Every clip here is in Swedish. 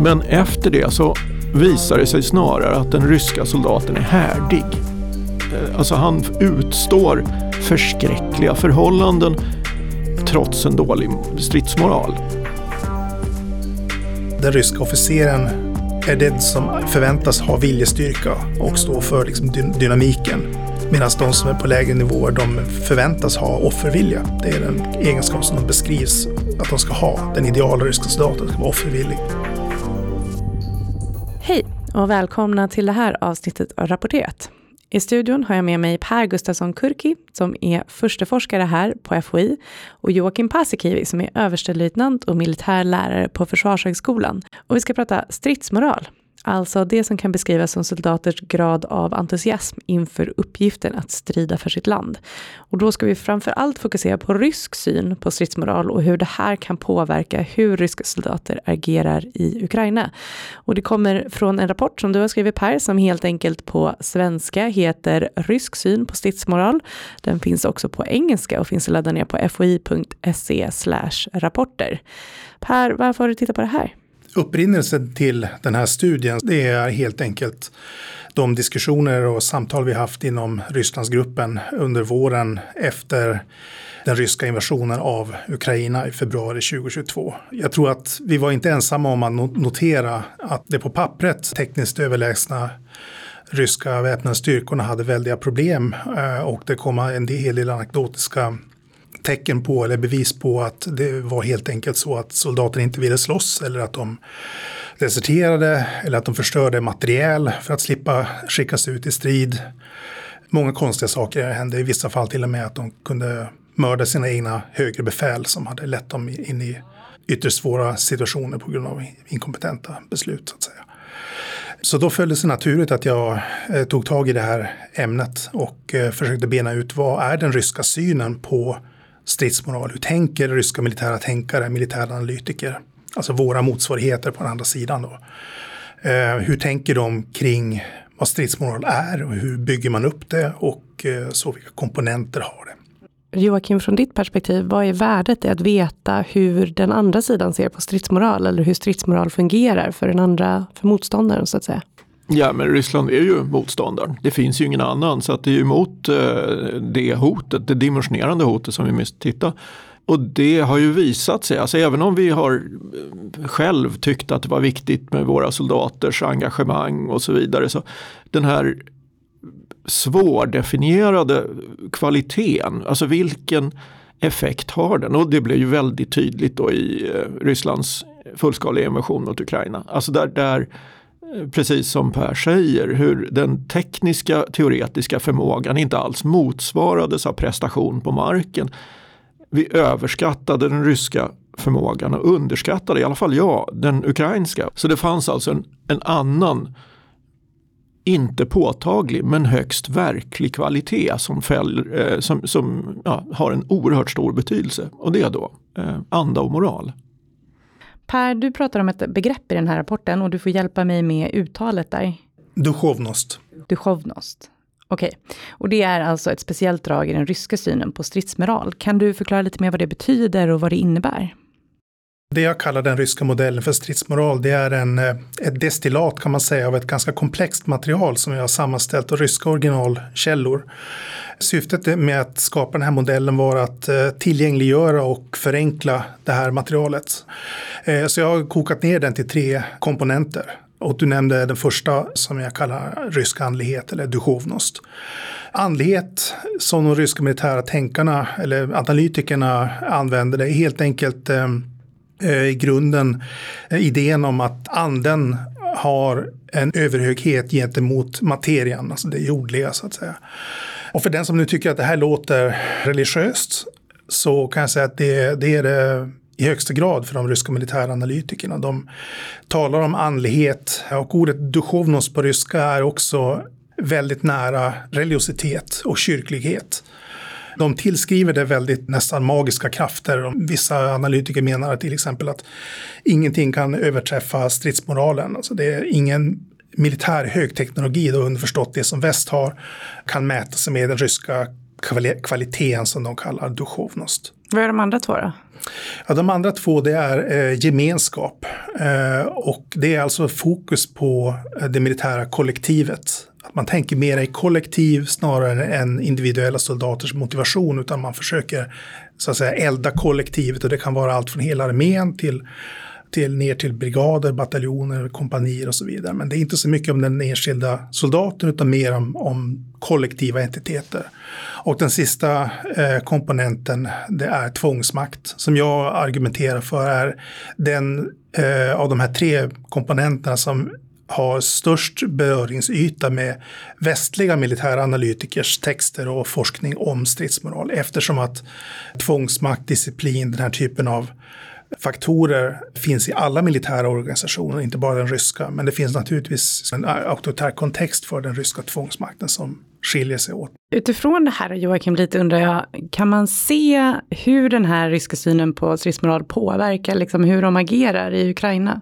Men efter det så visar det sig snarare att den ryska soldaten är härdig. Eh, alltså han utstår förskräckliga förhållanden trots en dålig stridsmoral. Den ryska officeren är den som förväntas ha viljestyrka och stå för liksom dynamiken. Medan de som är på lägre nivåer de förväntas ha offervilja. Det är den egenskap som de beskrivs att de ska ha. Den ideala ryska soldaten ska vara offervillig. Hej och välkomna till det här avsnittet av Rapporterat. I studion har jag med mig Per Gustafsson Kurki som är försteforskare här på FOI och Joakim Paasikivi som är överstelöjtnant och militär lärare på Försvarshögskolan. Och vi ska prata stridsmoral Alltså det som kan beskrivas som soldaters grad av entusiasm inför uppgiften att strida för sitt land. Och då ska vi framför allt fokusera på rysk syn på stridsmoral och hur det här kan påverka hur ryska soldater agerar i Ukraina. Och det kommer från en rapport som du har skrivit Per, som helt enkelt på svenska heter Rysk syn på stridsmoral. Den finns också på engelska och finns att ladda ner på foi.se rapporter. Per, varför har du tittat på det här? Upprinnelsen till den här studien det är helt enkelt de diskussioner och samtal vi haft inom Rysslandsgruppen under våren efter den ryska invasionen av Ukraina i februari 2022. Jag tror att vi var inte ensamma om att notera att det på pappret tekniskt överlägsna ryska väpnade styrkorna hade väldiga problem eh, och det kom en hel del anekdotiska tecken på eller bevis på att det var helt enkelt så att soldater inte ville slåss eller att de deserterade eller att de förstörde materiel för att slippa skickas ut i strid. Många konstiga saker hände, i vissa fall till och med att de kunde mörda sina egna högre befäl som hade lett dem in i ytterst svåra situationer på grund av inkompetenta beslut. Så att säga. Så då följde det sig naturligt att jag eh, tog tag i det här ämnet och eh, försökte bena ut vad är den ryska synen på stridsmoral. Hur tänker ryska militära tänkare, militära analytiker? Alltså våra motsvarigheter på den andra sidan. Då. Eh, hur tänker de kring vad stridsmoral är och hur bygger man upp det och eh, så vilka komponenter har det? Joakim, från ditt perspektiv, vad är värdet i att veta hur den andra sidan ser på stridsmoral eller hur stridsmoral fungerar för den andra, för motståndaren så att säga? Ja, men Ryssland är ju motståndaren. Det finns ju ingen annan. Så att det är ju mot eh, det hotet, det dimensionerande hotet som vi måste titta. Och det har ju visat sig, alltså även om vi har eh, själv tyckt att det var viktigt med våra soldaters engagemang och så vidare. Så den här svårdefinierade kvaliteten, alltså vilken effekt har den? Och det blev ju väldigt tydligt då i eh, Rysslands fullskaliga invasion mot Ukraina. Alltså där, där Eh, precis som Per säger, hur den tekniska teoretiska förmågan inte alls motsvarades av prestation på marken. Vi överskattade den ryska förmågan och underskattade, i alla fall jag, den ukrainska. Så det fanns alltså en, en annan, inte påtaglig men högst verklig kvalitet som, fäll, eh, som, som ja, har en oerhört stor betydelse. Och det är då eh, anda och moral. Per, du pratar om ett begrepp i den här rapporten och du får hjälpa mig med uttalet där. Duchovnost. Duchovnost. Okej, okay. och det är alltså ett speciellt drag i den ryska synen på stridsmoral. Kan du förklara lite mer vad det betyder och vad det innebär? Det jag kallar den ryska modellen för stridsmoral, det är en, eh, ett destillat kan man säga av ett ganska komplext material som jag har sammanställt av ryska originalkällor. Syftet med att skapa den här modellen var att eh, tillgängliggöra och förenkla det här materialet. Eh, så jag har kokat ner den till tre komponenter. Och du nämnde den första som jag kallar rysk andlighet eller duchovnost. Andlighet som de ryska militära tänkarna eller analytikerna använder det är helt enkelt Eh, Eh, i grunden eh, idén om att anden har en överhöghet gentemot materian, alltså det jordliga så att säga. Och för den som nu tycker att det här låter religiöst så kan jag säga att det, det är det i högsta grad för de ryska militäranalytikerna. De talar om andlighet och ordet duchovnos på ryska är också väldigt nära religiositet och kyrklighet. De tillskriver det väldigt nästan magiska krafter. Vissa analytiker menar till exempel att ingenting kan överträffa stridsmoralen. Alltså det är ingen militär högteknologi, då underförstått det som väst har, kan mäta sig med den ryska kvaliteten som de kallar duchovnost. Vad är de andra två då? Ja, de andra två det är eh, gemenskap eh, och det är alltså fokus på eh, det militära kollektivet. Man tänker mer i kollektiv snarare än individuella soldaters motivation utan man försöker så att säga elda kollektivet och det kan vara allt från hela armén till till, ner till brigader, bataljoner, kompanier och så vidare. Men det är inte så mycket om den enskilda soldaten utan mer om, om kollektiva entiteter. Och den sista eh, komponenten det är tvångsmakt som jag argumenterar för är den eh, av de här tre komponenterna som har störst beröringsyta med västliga militära analytikers texter och forskning om stridsmoral eftersom att tvångsmakt, disciplin, den här typen av faktorer finns i alla militära organisationer, inte bara den ryska. Men det finns naturligtvis en auktoritär kontext för den ryska tvångsmakten som skiljer sig åt. Utifrån det här Joakim, lite undrar jag, kan man se hur den här ryska synen på stridsmoral påverkar liksom hur de agerar i Ukraina?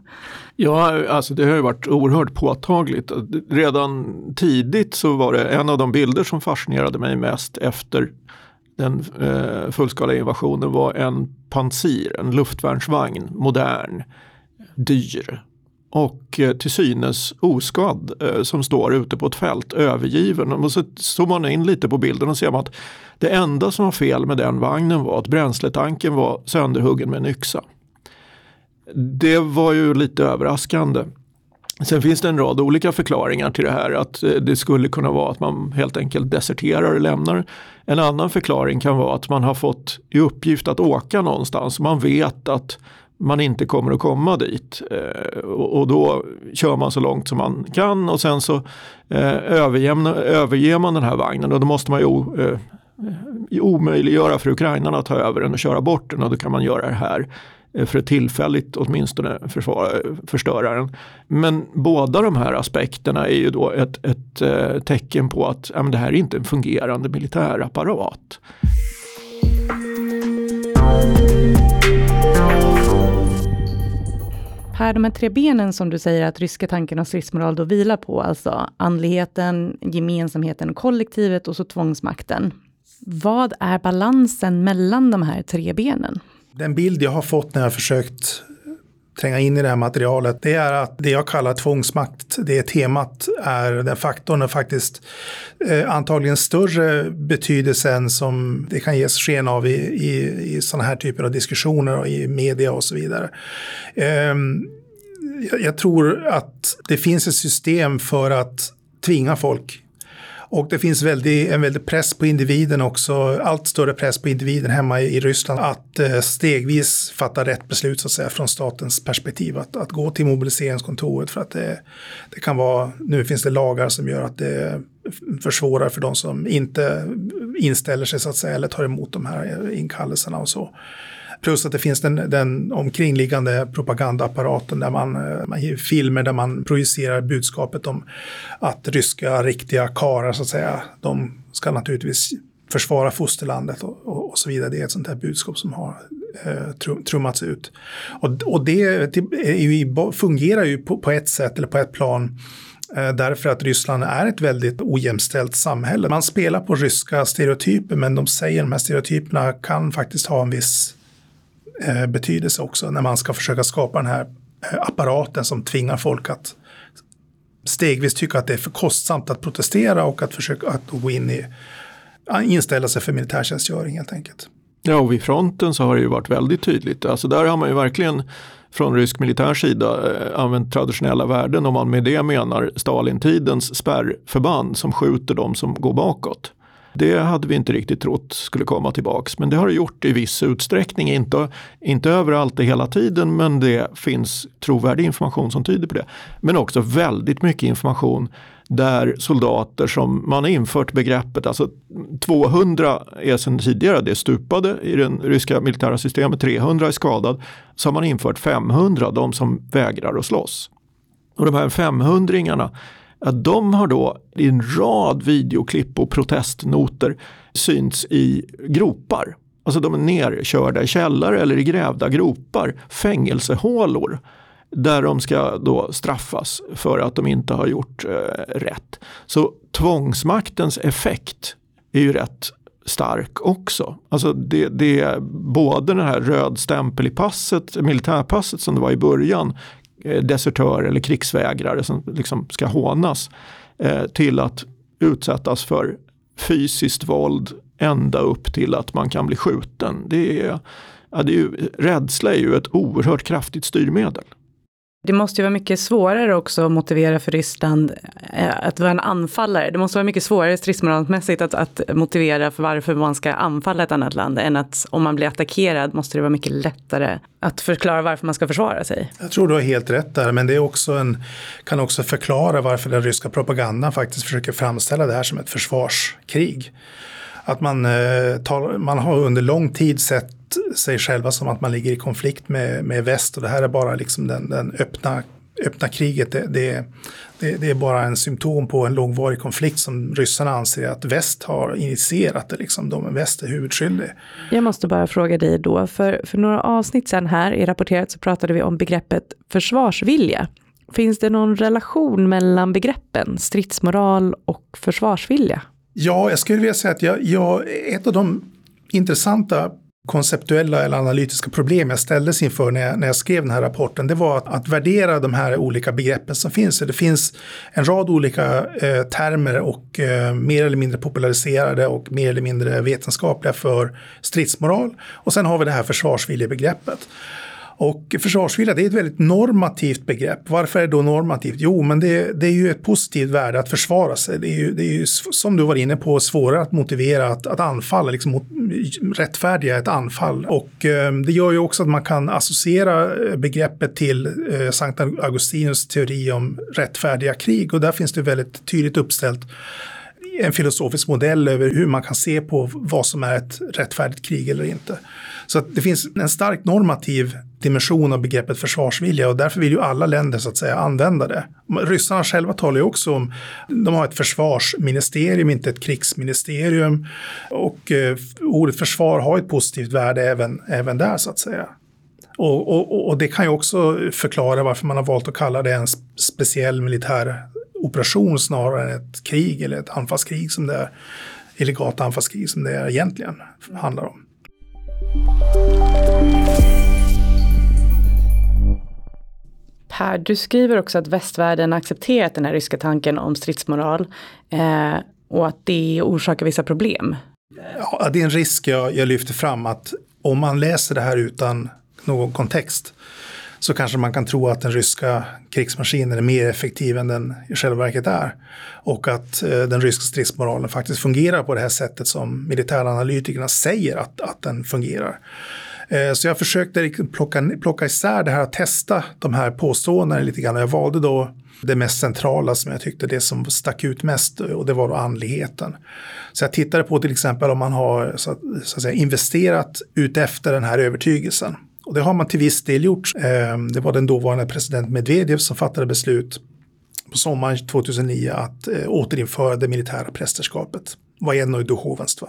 Ja, alltså det har ju varit oerhört påtagligt. Redan tidigt så var det en av de bilder som fascinerade mig mest efter den eh, fullskaliga invasionen var en Pansir, en luftvärnsvagn, modern, dyr och eh, till synes oskadd eh, som står ute på ett fält övergiven. Och så zoomar man in lite på bilden och ser man att det enda som var fel med den vagnen var att bränsletanken var sönderhuggen med en yxa. Det var ju lite överraskande. Sen finns det en rad olika förklaringar till det här. Att eh, det skulle kunna vara att man helt enkelt deserterar och lämnar. En annan förklaring kan vara att man har fått i uppgift att åka någonstans. Man vet att man inte kommer att komma dit. Eh, och då kör man så långt som man kan och sen så eh, överger man den här vagnen och då måste man ju omöjliggöra för ukrainarna att ta över den och köra bort den och då kan man göra det här Eh, för att tillfälligt åtminstone försvara, förstöra den. Men båda de här aspekterna är ju då ett, ett eh, tecken på att ja, det här är inte en fungerande militärapparat. Per, de här tre benen som du säger att ryska tanken och stridsmoral då vilar på, alltså andligheten, gemensamheten, kollektivet och så tvångsmakten. Vad är balansen mellan de här tre benen? Den bild jag har fått när jag försökt tränga in i det här materialet, det är att det jag kallar tvångsmakt, det temat är, den faktorn är faktiskt eh, antagligen större betydelse än som det kan ges sken av i, i, i sådana här typer av diskussioner och i media och så vidare. Eh, jag, jag tror att det finns ett system för att tvinga folk och det finns väldigt, en väldig press på individen också, allt större press på individen hemma i, Ryssland att eh, stegvis fatta rätt beslut så att säga från statens perspektiv. Att, att gå till mobiliseringskontoret för att det, det kan vara, nu finns det lagar som gör att det försvårar för de som inte inställer sig så att säga eller tar emot de här inkallelserna och så. Plus att det finns den, den omkringliggande propagandaapparaten där man, eh, man ger filmer där man projicerar budskapet om att ryska riktiga karar så att säga, de ska naturligtvis försvara fosterlandet och, och, och så vidare. Det är ett sånt här budskap som har eh, trummats ut. Och, och det ju, fungerar ju på, på, ett sätt eller på ett plan eh, därför att Ryssland är ett väldigt ojämställt samhälle. Man spelar på ryska stereotyper men de säger att de här stereotyperna kan faktiskt ha en viss eh, betydelse också när man ska försöka skapa den här eh, apparaten som tvingar folk att stegvis tycka att det är för kostsamt att protestera och att försöka att gå in i, inställa sig för militärtjänstgöring helt enkelt. Ja, och vid fronten så har det ju varit väldigt tydligt. Alltså där har man ju verkligen från rysk militär sida eh, använt traditionella värden om man med det menar Stalintidens spärrförband som skjuter de som går bakåt. Det hade vi inte riktigt trott skulle komma tillbaks men det har det gjort i viss utsträckning. Inte, inte överallt och hela tiden men det finns trovärdig information som tyder på det. Men också väldigt mycket information där soldater som man har infört begreppet, alltså 200 är sedan tidigare, det stupade i det ryska militära systemet, 300 är skadad, så har man infört 500, de som vägrar att slåss. Och de här 500-ringarna att de har då i en rad videoklipp och protestnoter synts i gropar. Alltså de är nerkörda i källare eller i grävda gropar, fängelsehålor där de ska då straffas för att de inte har gjort eh, rätt. Så tvångsmaktens effekt är ju rätt stark också. Alltså det, det är både den här röd stämpel i passet, militärpasset som det var i början, Eh, desertör eller krigsvägrare som liksom ska hånas, eh, till att utsättas för fysiskt våld ända upp till att man kan bli skjuten. Det är, ja, det är ju, rädsla är ju ett oerhört kraftigt styrmedel. Det måste ju vara mycket svårare också att motivera för Ryssland eh, att vara en anfallare. Det måste vara mycket svårare stridsmoralmässigt att, att motivera för varför man ska anfalla ett annat land än att om man blir attackerad måste det vara mycket lättare att förklara varför man ska försvara sig. Jag tror du har helt rätt där, men det är också en, kan också förklara varför den ryska propagandan faktiskt försöker framställa det här som ett försvarskrig. Att man, eh, man har under lång tid sett sig själva som att man ligger i konflikt med, med väst och det här är bara liksom den, den öppna, öppna kriget. Det, det, det, det, är bara en symptom på en långvarig konflikt som ryssarna anser att väst har initierat. Det, liksom, de, väst är huvudskyldig. Jag måste bara fråga dig då, för, för några avsnitt sen här i Rapporterat så pratade vi om begreppet försvarsvilja. Finns det någon relation mellan begreppen stridsmoral och försvarsvilja? Ja, jag skulle vilja säga att jag, jag, ett av de intressanta konceptuella eller analytiska problem jag ställdes inför när jag, när jag skrev den här rapporten, det var att, att värdera de här olika begreppen som finns. Det finns en rad olika eh, termer och eh, mer eller mindre populariserade och mer eller mindre vetenskapliga för stridsmoral. Och sen har vi det här försvarsviljebegreppet. Och försvarsvilja det är ett väldigt normativt begrepp. Varför är det då normativt? Jo, men det, det är ju ett positivt värde att försvara sig. Det är ju, det är ju som du var inne på svårare att motivera att, att anfalla, liksom mot, rättfärdiga ett anfall. Och eh, det gör ju också att man kan associera eh, begreppet till eh, Sankt Augustinus teori om rättfärdiga krig. Och där finns det väldigt tydligt uppställt en filosofisk modell över hur man kan se på vad som är ett rättfärdigt krig eller inte. Så det finns en starkt normativ dimension av begreppet försvarsvilja och därför vill ju alla länder så att säga använda det. Ryssarna själva talar ju också om, de har ett försvarsministerium, inte ett krigsministerium. Och eh, ordet försvar har ett positivt värde även, även där så att säga. Och, och, och, det kan ju också förklara varför man har valt att kalla det en speciell militär operation snarare än ett krig eller ett anfallskrig som det är, illegalt anfallskrig som det är egentligen handlar om. Per, du skriver också att västvärlden accepterat den här ryska tanken om stridsmoral eh, och att det orsakar vissa problem. Ja, det är en risk jag, jag lyfter fram att om man läser det här utan någon kontext så kanske man kan tro att den ryska krigsmaskinen är mer effektiv än den i själva verket är. Och att eh, den ryska stridsmoralen faktiskt fungerar på det här sättet som militäranalytikerna säger att, att den fungerar. Eh, så jag försökte plocka, plocka isär det här och testa de här påståendena lite grann. Jag valde då det mest centrala som jag tyckte det som stack ut mest och det var då andligheten. Så jag tittade på till exempel om man har så så att säga, investerat ut efter den här övertygelsen. Och det har man till viss del gjort. Ehm, det var den dåvarande president Medvedev som fattade beslut på sommaren 2009 att eh, återinföra det militära prästerskapet. Vad en och duhovenskt.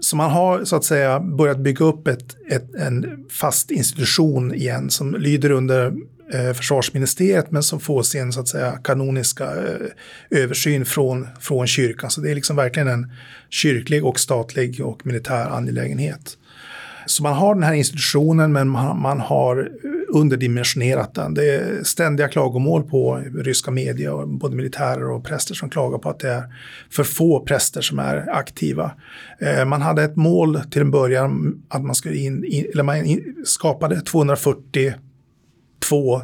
Så man har så att säga börjat bygga upp ett, ett, en fast institution igen som lyder under eh, försvarsministeriet men som får sin så att säga kanoniska eh, översyn från, från kyrkan. Så det är liksom verkligen en kyrklig och statlig och militär angelägenhet. Så man har den här institutionen men man, man har underdimensionerat den. Det är ständiga klagomål på ryska media, både militärer och präster som klagar på att det är för få präster som är aktiva. Eh, man hade ett mål till en början att man skulle in, in eller man in, skapade 242,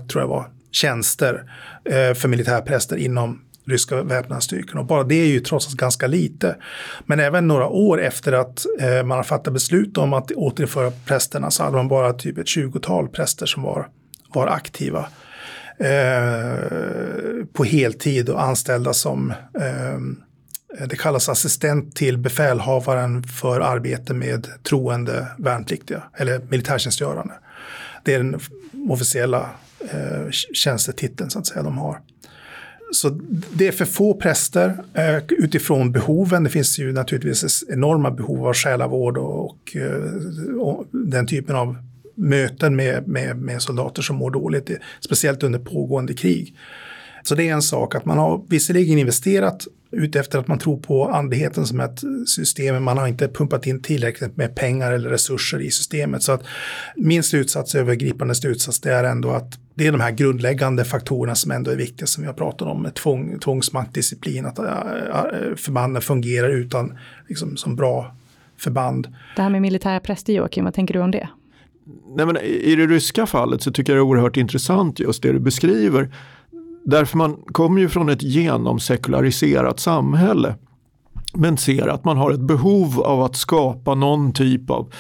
tror jag var, tjänster eh, för militärpräster inom ryska väpnade styrkorna. Och bara det är ju trots allt ganska lite. Men även några år efter att eh, man har fattat beslut om att återinföra prästerna så hade man bara typ ett tjugotal präster som var, var aktiva. Eh, på heltid och anställda som eh, det kallas assistent till befälhavaren för arbete med troende värnpliktiga eller militärtjänstgörande. Det är den officiella eh, tjänstetiteln så att säga de har så det är för få präster eh, utifrån behoven. Det finns ju naturligtvis enorma behov av själavård och, och, eh, och den typen av möten med, med, med, soldater som mår dåligt, speciellt under pågående krig. Så det är en sak att man har visserligen investerat utefter att man tror på andligheten som ett system, man har inte pumpat in tillräckligt med pengar eller resurser i systemet. Så att min slutsats, övergripande slutsats, det är ändå att det är de här grundläggande faktorerna som ändå är viktiga som vi har pratat om, med tvång, tvångsmakt, disciplin, att äh, äh, förbanden fungerar utan, liksom, som bra förband. Det här med militära präster Joakim, vad tänker du om det? Nej, men I det ryska fallet så tycker jag det är oerhört intressant just det du beskriver. Därför man kommer ju från ett genomsekulariserat samhälle. Men ser att man har ett behov av att skapa någon typ av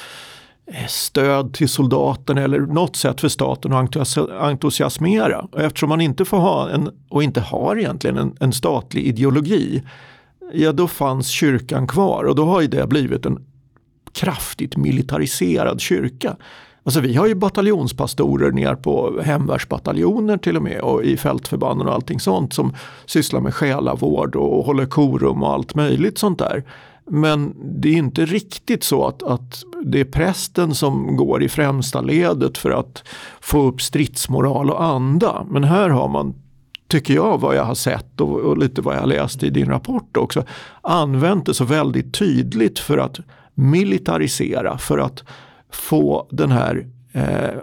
eh, stöd till soldaten eller något sätt för staten att entusiasmera. Och eftersom man inte får ha en, och inte har egentligen en, en statlig ideologi, ja då fanns kyrkan kvar och då har ju det blivit en kraftigt militariserad kyrka. Alltså vi har ju bataljonspastorer ner på hemvärnsbataljoner till och med och i fältförbanden och allting sånt som sysslar med själavård och håller korum och allt möjligt sånt där. Men det är inte riktigt så att, att det är prästen som går i främsta ledet för att få upp stridsmoral och anda. Men här har man tycker jag, vad jag har sett och, och, lite vad jag har läst i din rapport också, använt det så väldigt tydligt för att militarisera, för att få den här eh,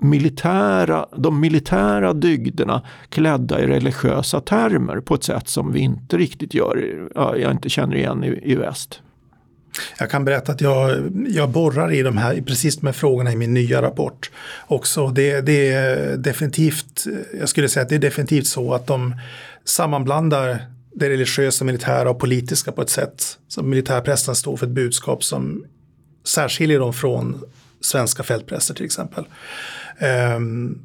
militära, de militära dygderna klädda i religiösa termer på ett sätt som vi inte riktigt gör, jag inte känner igen i, i väst. Jag kan berätta att jag, jag borrar i de här, precis de här frågorna i min nya rapport också. Det, det är definitivt, jag skulle säga att det är definitivt så att de sammanblandar det religiösa, militära och politiska på ett sätt. som militärprästen står för ett budskap som särskiljer dem från svenska fältpräster till exempel. Um,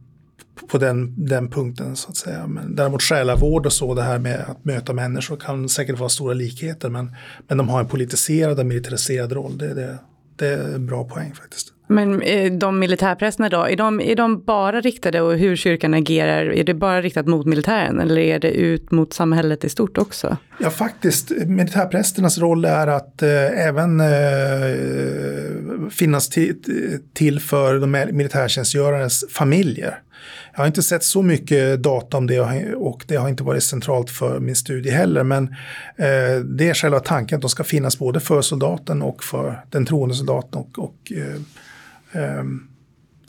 på den, den punkten så att säga. Men däremot själavård och så, det här med att möta människor kan säkert vara stora likheter. Men, men de har en politiserad och militariserad roll. Det, det, det är en bra poäng faktiskt. Men eh, de militärprästerna då, är de, är de bara riktade och hur kyrkan agerar, är det bara riktat mot militären eller är det ut mot samhället i stort också? Ja faktiskt, militärprästernas roll är att eh, även eh, finnas till för de militärtjänstgörandes familjer. Jag har inte sett så mycket data om det och det har inte varit centralt för min studie heller. Men eh, det är själva tanken att de ska finnas både för soldaten och för den troende soldaten och, och eh, eh,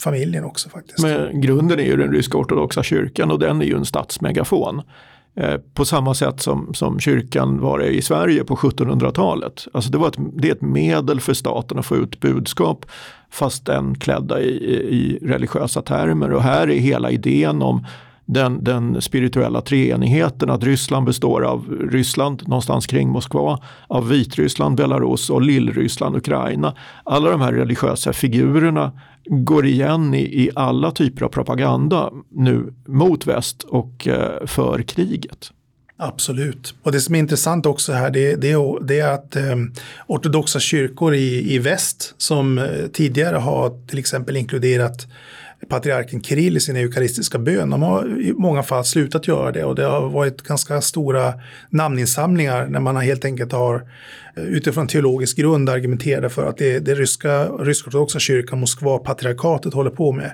familjen också faktiskt. Men grunden är ju den ryska ortodoxa kyrkan och den är ju en statsmegafon. Eh, på samma sätt som, som kyrkan var det i Sverige på 1700-talet. Alltså det, var ett, det är ett medel för staten att få ut budskap fast den klädda i, i religiösa termer. Och här är hela idén om den, den spirituella treenigheten att Ryssland består av Ryssland någonstans kring Moskva, av Vitryssland, Belarus och Lillryssland, Ukraina. Alla de här religiösa figurerna går igen i, i alla typer av propaganda nu mot väst och eh, för kriget. Absolut. Och det som är intressant också här det, det, det är att eh, ortodoxa kyrkor i, i väst som eh, tidigare har till exempel inkluderat patriarken Kirill i sin eukaristiska bön. De har i många fall slutat göra det och det har varit ganska stora namninsamlingar när man helt enkelt har eh, utifrån teologisk grund argumenterat för att det, det ryska, rysk-ortodoxa kyrkan, Moskva-patriarkatet håller på med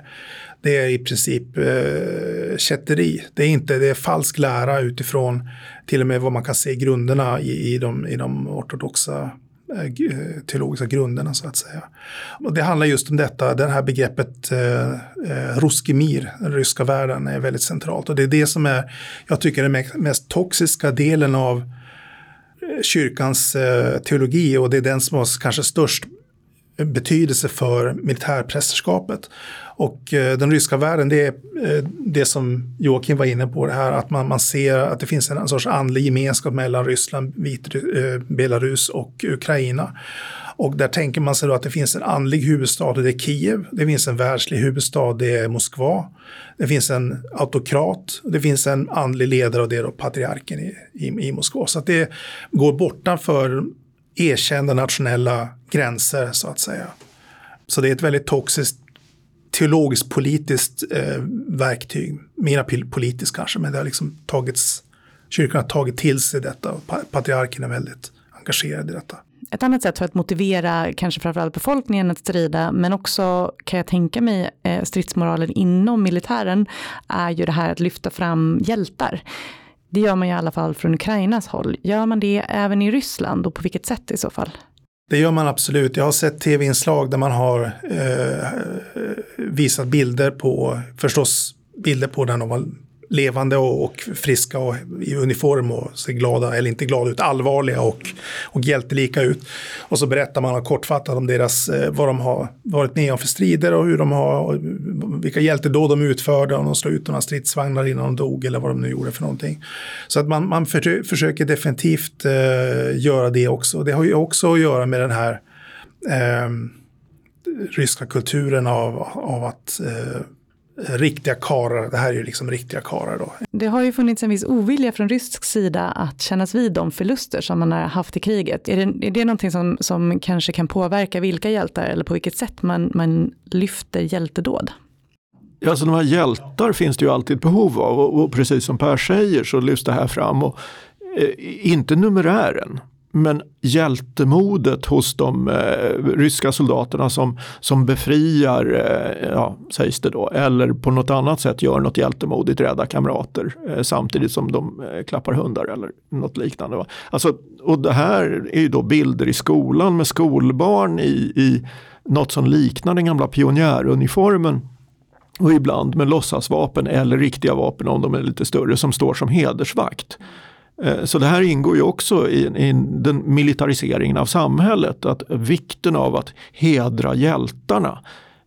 det är i princip eh, kätteri. Det är, inte, det är falsk lära utifrån till och med vad man kan se grunderna i, i, de, i de ortodoxa Eh, teologiska grunderna så att säga. Och det handlar just om detta, det här begreppet eh, eh, ruskimir, den ryska världen, är väldigt centralt. Och det är det som är, jag tycker, den mest toxiska delen av eh, kyrkans eh, teologi och det är den som har kanske störst betydelse för militärprästerskapet. Och eh, den ryska världen, det är eh, det som Joakim var inne på, det här att man, man ser att det finns en sorts andlig gemenskap mellan Ryssland, Vit, eh, Belarus och Ukraina. Och där tänker man sig då att det finns en andlig huvudstad och det är Kiev. Det finns en världslig huvudstad, det är Moskva. Det finns en autokrat, det finns en andlig ledare och det är då patriarken i, i, i Moskva. Så att det går bortanför erkända nationella gränser så att säga. Så det är ett väldigt toxiskt teologiskt politiskt eh, verktyg. Mera politiskt kanske, men det har liksom tagits, kyrkan har tagit till sig detta och patriarken är väldigt engagerad i detta. ett annat sätt för att motivera kanske framförallt befolkningen att strida, men också kan jag tänka mig eh, stridsmoralen inom militären, är ju det här att lyfta fram hjältar. Det gör man ju i alla fall från Ukrainas håll. Gör man det även i Ryssland och på vilket sätt i så fall? Det gör man absolut. Jag har sett tv-inslag där man har eh, visat bilder på, förstås bilder på när de var levande och, och, friska och i uniform och ser glada, eller inte glada ut, allvarliga och, och hjältelika ut. Och så berättar man kortfattat om deras, eh, vad de har varit med om för strider och hur de har, vilka hjältedåd de utförde, om de slog ut några stridsvagnar innan de dog eller vad de nu gjorde för någonting. Så att man, man för, försöker definitivt eh, göra det också. Det har ju också att göra med den här eh, ryska kulturen av, av att eh, riktiga karar. Det här är ju liksom riktiga karar då. Det har ju funnits en viss ovilja från rysk sida att kännas vid de förluster som man har haft i kriget. Är det, är det någonting som, som kanske kan påverka vilka hjältar eller på vilket sätt man, man lyfter hjältedåd? Alltså de här hjältar finns det ju alltid behov av och, och precis som Per säger så lyfts det här fram. Och, eh, inte numerären, men hjältemodet hos de eh, ryska soldaterna som, som befriar, eh, ja, sägs det då, eller på något annat sätt gör något hjältemodigt, räddar kamrater eh, samtidigt som de eh, klappar hundar eller något liknande. Va? Alltså, och det här är ju då bilder i skolan med skolbarn i, i något som liknar den gamla pionjäruniformen och ibland med låtsasvapen eller riktiga vapen om de är lite större som står som hedersvakt. Eh, så det här ingår ju också i, i, den militariseringen av samhället, att vikten av att hedra hjältarna.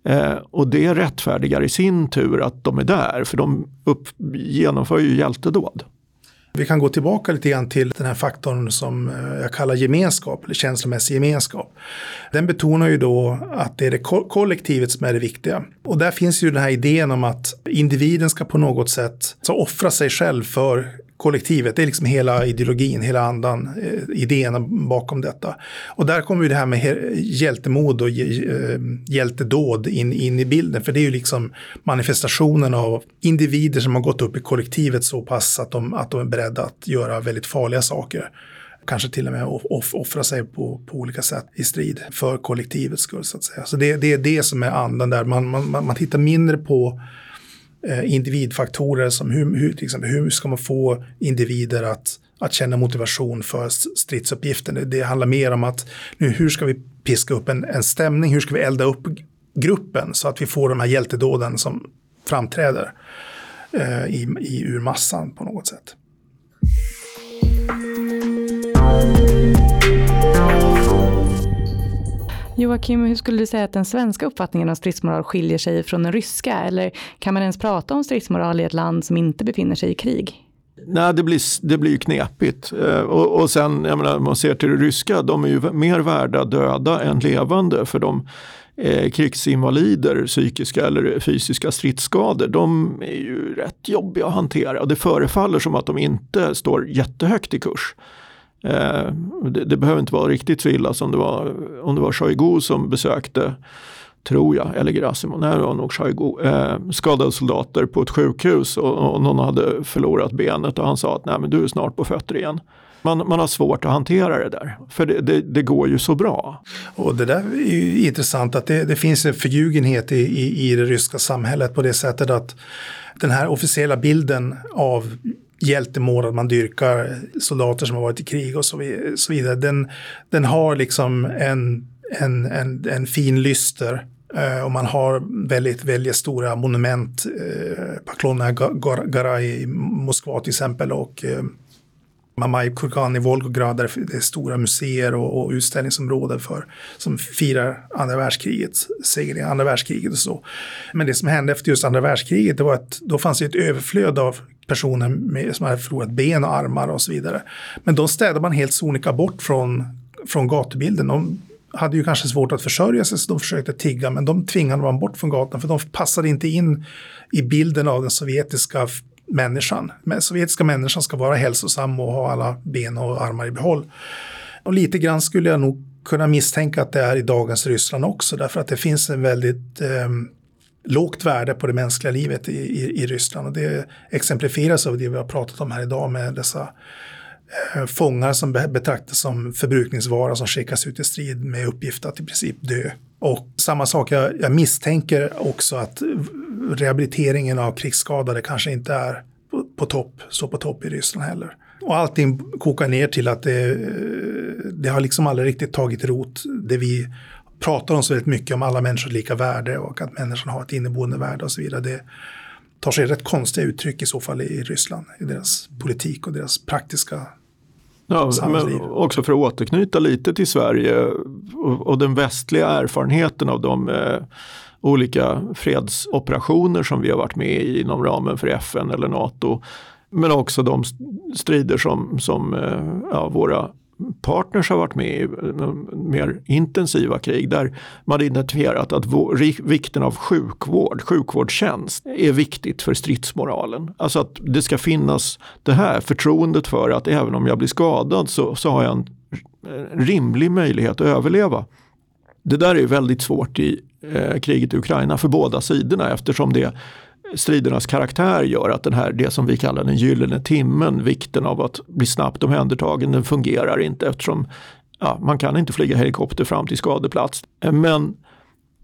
Eh, och det rättfärdigar i sin tur att de är där, för de upp, genomför ju hjältedåd. Vi kan gå tillbaka lite grann till den här faktorn som eh, jag kallar gemenskap, eller känslomässig gemenskap. Den betonar ju då att det är det kollektivet som är det viktiga. Och där finns ju den här idén om att individen ska på något sätt så offra sig själv för kollektivet. Det är liksom hela ideologin, hela andan, eh, idéerna bakom detta. Och där kommer ju det här med hjältemod och eh, hjältedåd in, in i bilden. För det är ju liksom manifestationen av individer som har gått upp i kollektivet så pass att de, att de är beredda att göra väldigt farliga saker. Kanske till och med off, offra sig på, på olika sätt i strid för kollektivets skull så att säga. Så det, det är det som är andan där. Man, man, man tittar mindre på Eh, individfaktorer som hur, hur, till exempel, hur ska man få individer att, att känna motivation för stridsuppgiften. Det, handlar mer om att nu, hur ska vi piska upp en, en stämning, hur ska vi elda upp gruppen så att vi får de här hjältedåden som framträder eh, i, i, ur massan på något sätt. Joakim, hur skulle du säga att den svenska uppfattningen av stridsmoral skiljer sig från den ryska? Eller kan man ens prata om stridsmoral i ett land som inte befinner sig i krig? Nej, det blir, det blir ju knepigt. Eh, och, och sen, jag menar, om man ser till det ryska, de är ju mer värda döda än levande. För de eh, krigsinvalider, psykiska eller fysiska stridsskador, de är ju rätt jobbiga att hantera. Och det förefaller som att de inte står jättehögt i kurs. Eh, det, det, behöver inte vara riktigt så illa som det var om det var Shoigu som besökte, tror jag, eller Gerasimov, nej det var nog Shoigu, eh, skadade soldater på ett sjukhus och, och, någon hade förlorat benet och han sa att nej men du är snart på fötter igen. Man, man har svårt att hantera det där, för det, det, det går ju så bra. Och det där är ju intressant att det, det finns en förljugenhet i, i, i det ryska samhället på det sättet att den här officiella bilden av hjältemål, att man dyrkar soldater som har varit i krig och så vidare. Den, den har liksom en, en, en, en fin lyster eh, och man har väldigt, väldigt stora monument, eh, Paklona Garay i Moskva till exempel och eh, Mamaj Kurgan i Volgograd där det är stora museer och, och utställningsområden för, som firar andra världskrigets seger i andra världskriget och så. Men det som hände efter just andra världskriget det var att då fanns det ett överflöd av personer med, som hade förlorat ben och armar och så vidare. Men de städade man helt sonika bort från, från gatubilden. De hade ju kanske svårt att försörja sig så de försökte tigga men de tvingade man bort från gatan för de passade inte in i bilden av den sovjetiska människan. Den sovjetiska människan ska vara hälsosam och ha alla ben och armar i behåll. Och lite grann skulle jag nog kunna misstänka att det är i dagens Ryssland också därför att det finns en väldigt eh, lågt värde på det mänskliga livet i, i, i, Ryssland. Och det exemplifieras av det vi har pratat om här idag med dessa eh, fångar som betraktas som förbrukningsvara som skickas ut i strid med uppgift att i princip dö. Och samma sak, jag, jag misstänker också att rehabiliteringen av krigsskadade kanske inte är på, på topp, så på topp i Ryssland heller. Och allting kokar ner till att det, eh, det har liksom aldrig riktigt tagit rot. Det vi pratar om så väldigt mycket om alla människors lika värde och att människan har ett inneboende värde och så vidare. Det tar sig rätt konstiga uttryck i så fall i Ryssland, i deras politik och deras praktiska Ja, men också för att återknyta lite till Sverige och, och den västliga erfarenheten av de eh, olika fredsoperationer som vi har varit med i inom ramen för FN eller NATO. Men också de strider som, som eh, ja, våra partners har varit med i mer intensiva krig där man identifierat att vikten av sjukvård, sjukvårdstjänst är viktigt för stridsmoralen. Alltså att det ska finnas det här förtroendet för att även om jag blir skadad så, så har jag en rimlig möjlighet att överleva. Det där är väldigt svårt i eh, kriget i Ukraina för båda sidorna eftersom det stridernas karaktär gör att den här, det som vi kallar den gyllene timmen, vikten av att bli snabbt omhändertagen, den fungerar inte eftersom ja, man kan inte flyga helikopter fram till skadeplats. Men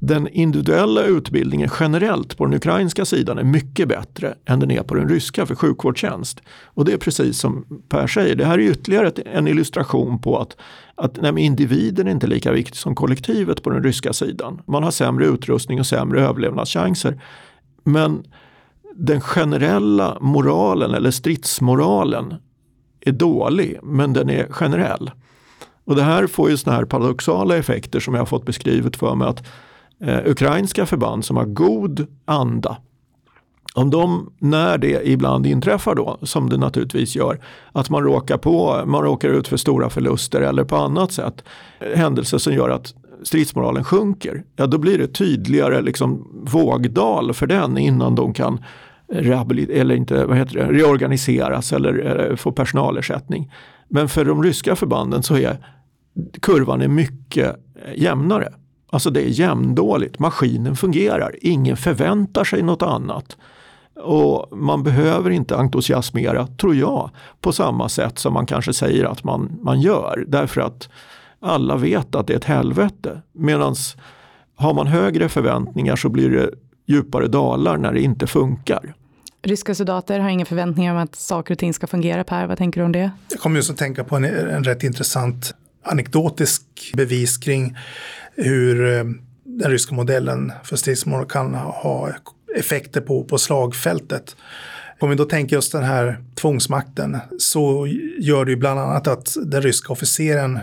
den individuella utbildningen generellt på den ukrainska sidan är mycket bättre än den är på den ryska för sjukvårdstjänst. Och det är precis som Per säger, det här är ytterligare en illustration på att, att nej, individen är inte lika viktig som kollektivet på den ryska sidan. Man har sämre utrustning och sämre överlevnadschanser. Men den generella moralen eller stridsmoralen är dålig, men den är generell. Och det här får ju såna här paradoxala effekter som jag har fått beskrivet för mig att eh, ukrainska förband som har god anda om de, när det ibland inträffar då, som det naturligtvis gör, att man råkar, på, man råkar ut för stora förluster eller på annat sätt eh, händelser som gör att stridsmoralen sjunker, ja då blir det tydligare liksom vågdal för den innan de kan eller inte, vad heter det, reorganiseras eller få personalersättning. Men för de ryska förbanden så är kurvan är mycket jämnare. Alltså det är jämndåligt, maskinen fungerar, ingen förväntar sig något annat. Och man behöver inte entusiasmera, tror jag, på samma sätt som man kanske säger att man, man gör. Därför att alla vet att det är ett helvete. Medan har man högre förväntningar så blir det djupare dalar när det inte funkar. Ryska soldater har inga förväntningar om att saker och ting ska fungera. Per, vad tänker du om det? Jag kommer just att tänka på en, en rätt intressant anekdotisk bevis kring hur eh, den ryska modellen för stridsmål kan ha effekter på, på slagfältet. Om vi då tänker oss den här tvångsmakten så gör det ju bland annat att den ryska officeren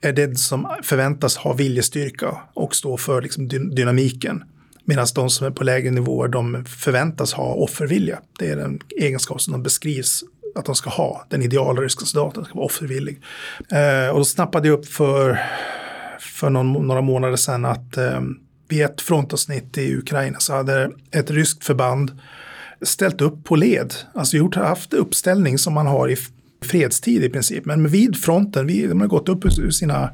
är det som förväntas ha viljestyrka och stå för liksom dynamiken. Medan de som är på lägre nivåer de förväntas ha offervilja. Det är den egenskap som de beskrivs att de ska ha. Den ideala ryska soldaten ska vara offervillig. Eh, och då snappade jag upp för, för någon, några månader sedan att eh, vid ett frontavsnitt i Ukraina så hade ett ryskt förband ställt upp på led. Alltså gjort, haft uppställning som man har i fredstid i princip. Men vid fronten, vi, de har gått upp ur sina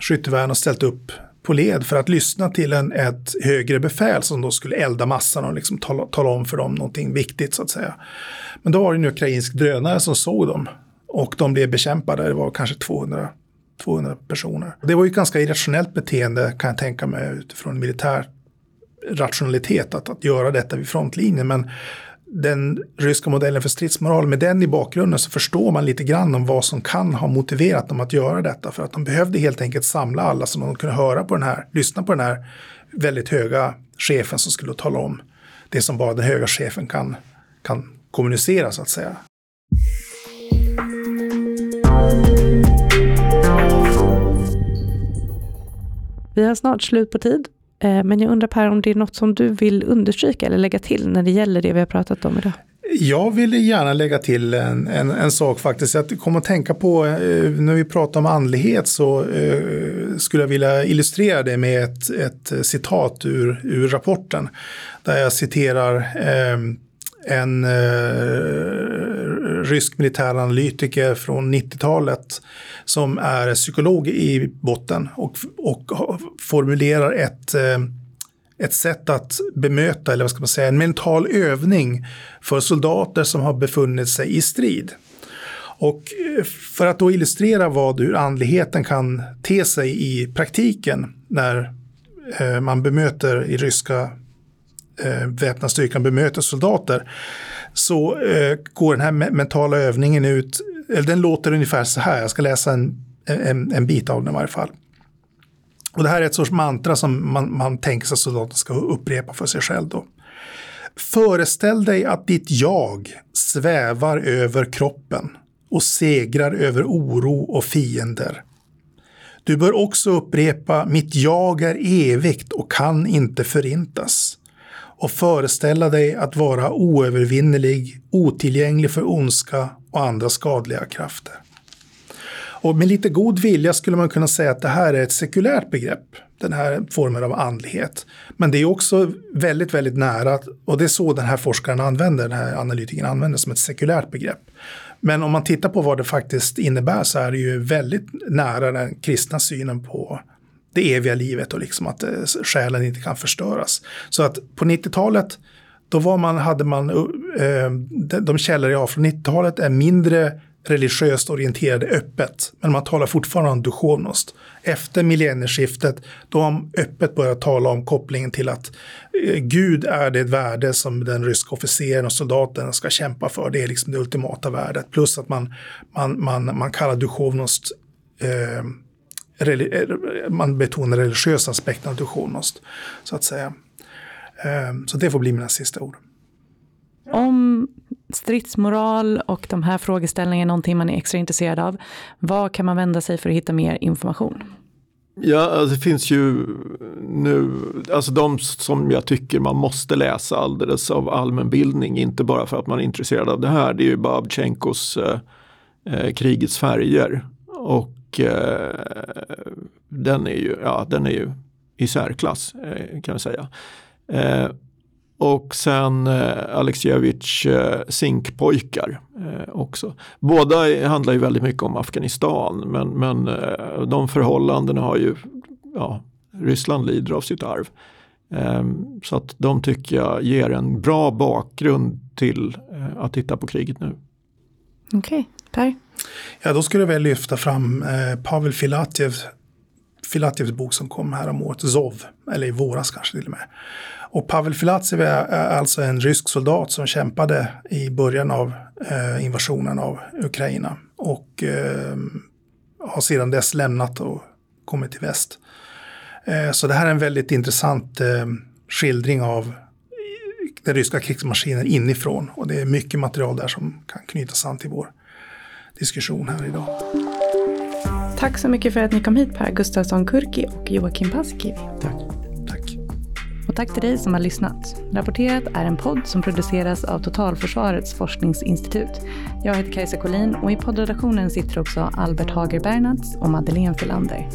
skyttevärn och ställt upp på led för att lyssna till en, ett högre befäl som då skulle elda massan och liksom tala, tala om för dem någonting viktigt så att säga. Men då var det en ukrainsk drönare som såg dem och de blev bekämpade. Det var kanske 200, 200 personer. Det var ju ett ganska irrationellt beteende kan jag tänka mig utifrån militär rationalitet att, att göra detta vid frontlinjen. Men den ryska modellen för stridsmoral, med den i bakgrunden så förstår man lite grann om vad som kan ha motiverat dem att göra detta. För att de behövde helt enkelt samla alla som de kunde höra på den här, lyssna på den här väldigt höga chefen som skulle tala om det som bara den höga chefen kan, kan kommunicera så att säga. Vi har snart slut på tid Eh, men jag undrar Per om det är något som du vill understryka eller lägga till när det gäller det vi har pratat om idag? Jag vill gärna lägga till en, en, en sak faktiskt. Jag kommer att tänka på, eh, när vi pratar om andlighet så eh, skulle jag vilja illustrera det med ett, ett citat ur, ur rapporten. Där jag citerar en rysk militäranalytiker från 90-talet som är psykolog i botten och, och formulerar ett, eh, ett sätt att bemöta, eller vad ska man säga, en mental övning för soldater som har befunnit sig i strid. Och eh, för att då illustrera vad hur andligheten kan te sig i praktiken när eh, man bemöter i ryska eh, väpnad styrkan bemöter soldater så eh, går den här mentala övningen ut, eller den låter ungefär så här, jag ska läsa en, en, en bit av den i varje fall. Och det här är ett sorts mantra som man, man tänker sig att soldaten ska upprepa för sig själv då. Föreställ dig att ditt jag svävar över kroppen och segrar över oro och fiender. Du bör också upprepa mitt jag är evigt och kan inte förintas och föreställa dig att vara oövervinnerlig, otillgänglig för ondska och andra skadliga krafter. Och med lite god vilja skulle man kunna säga att det här är ett sekulärt begrepp, den här formen av andlighet. Men det är också väldigt, väldigt nära, och det är så den här forskaren använder, den här analytikern använder som ett sekulärt begrepp. Men om man tittar på vad det faktiskt innebär så är det ju väldigt nära den kristna synen på det eviga livet och liksom att eh, själen inte kan förstöras. Så att på 90-talet då var man, hade man, eh, de källor jag har från 90-talet är mindre religiöst orienterade öppet. Men man talar fortfarande om duchovnost. Efter millennieskiftet då har man öppet börjat tala om kopplingen till att eh, Gud är det värde som den ryska officeren och soldaten ska kämpa för. Det är liksom det ultimata värdet. Plus att man, man, man, man kallar duchovnost eh, man betonar religiösa aspekten av duchonost. Så att säga. Eh, så det får bli mina sista ord. Om stridsmoral och de här frågeställningarna är någonting man är extra intresserad av, vad kan man vända sig för att hitta mer information? Ja, alltså det finns ju nu, alltså de som jag tycker man måste läsa alldeles av allmänbildning, inte bara för att man är intresserad av det här, det är ju Babchenkos eh, eh Krigets färger. Och eh, Eh, den är ju, ja den är ju i särklass eh, kan jag säga. Eh, och sen eh, Alexievich eh, Zinkpojkar eh, också. Båda handlar ju väldigt mycket om Afghanistan men, men eh, de förhållandena har ju, ja, Ryssland lider av sitt arv. Eh, så att de tycker jag ger en bra bakgrund till eh, att titta på kriget nu. Okej, okay. Per? Ja, då skulle jag väl lyfta fram eh, Pavel Filatjev Filatjevs bok som kom här om året, Zov, eller i våras kanske till och med. Och Pavel Filatsev är alltså en rysk soldat som kämpade i början av eh, invasionen av Ukraina och eh, har sedan dess lämnat och kommit till väst. Eh, så det här är en väldigt intressant eh, skildring av den ryska krigsmaskinen inifrån och det är mycket material där som kan knytas an till vår diskussion här idag. Tack så mycket för att ni kom hit Per Gustafsson Kurki och Joakim Paasikivi. Tack. Och tack till dig som har lyssnat. Rapporterat är en podd som produceras av Totalförsvarets forskningsinstitut. Jag heter Kajsa Collin och i poddredaktionen sitter också Albert Hager Bernats och Madeleine Filander.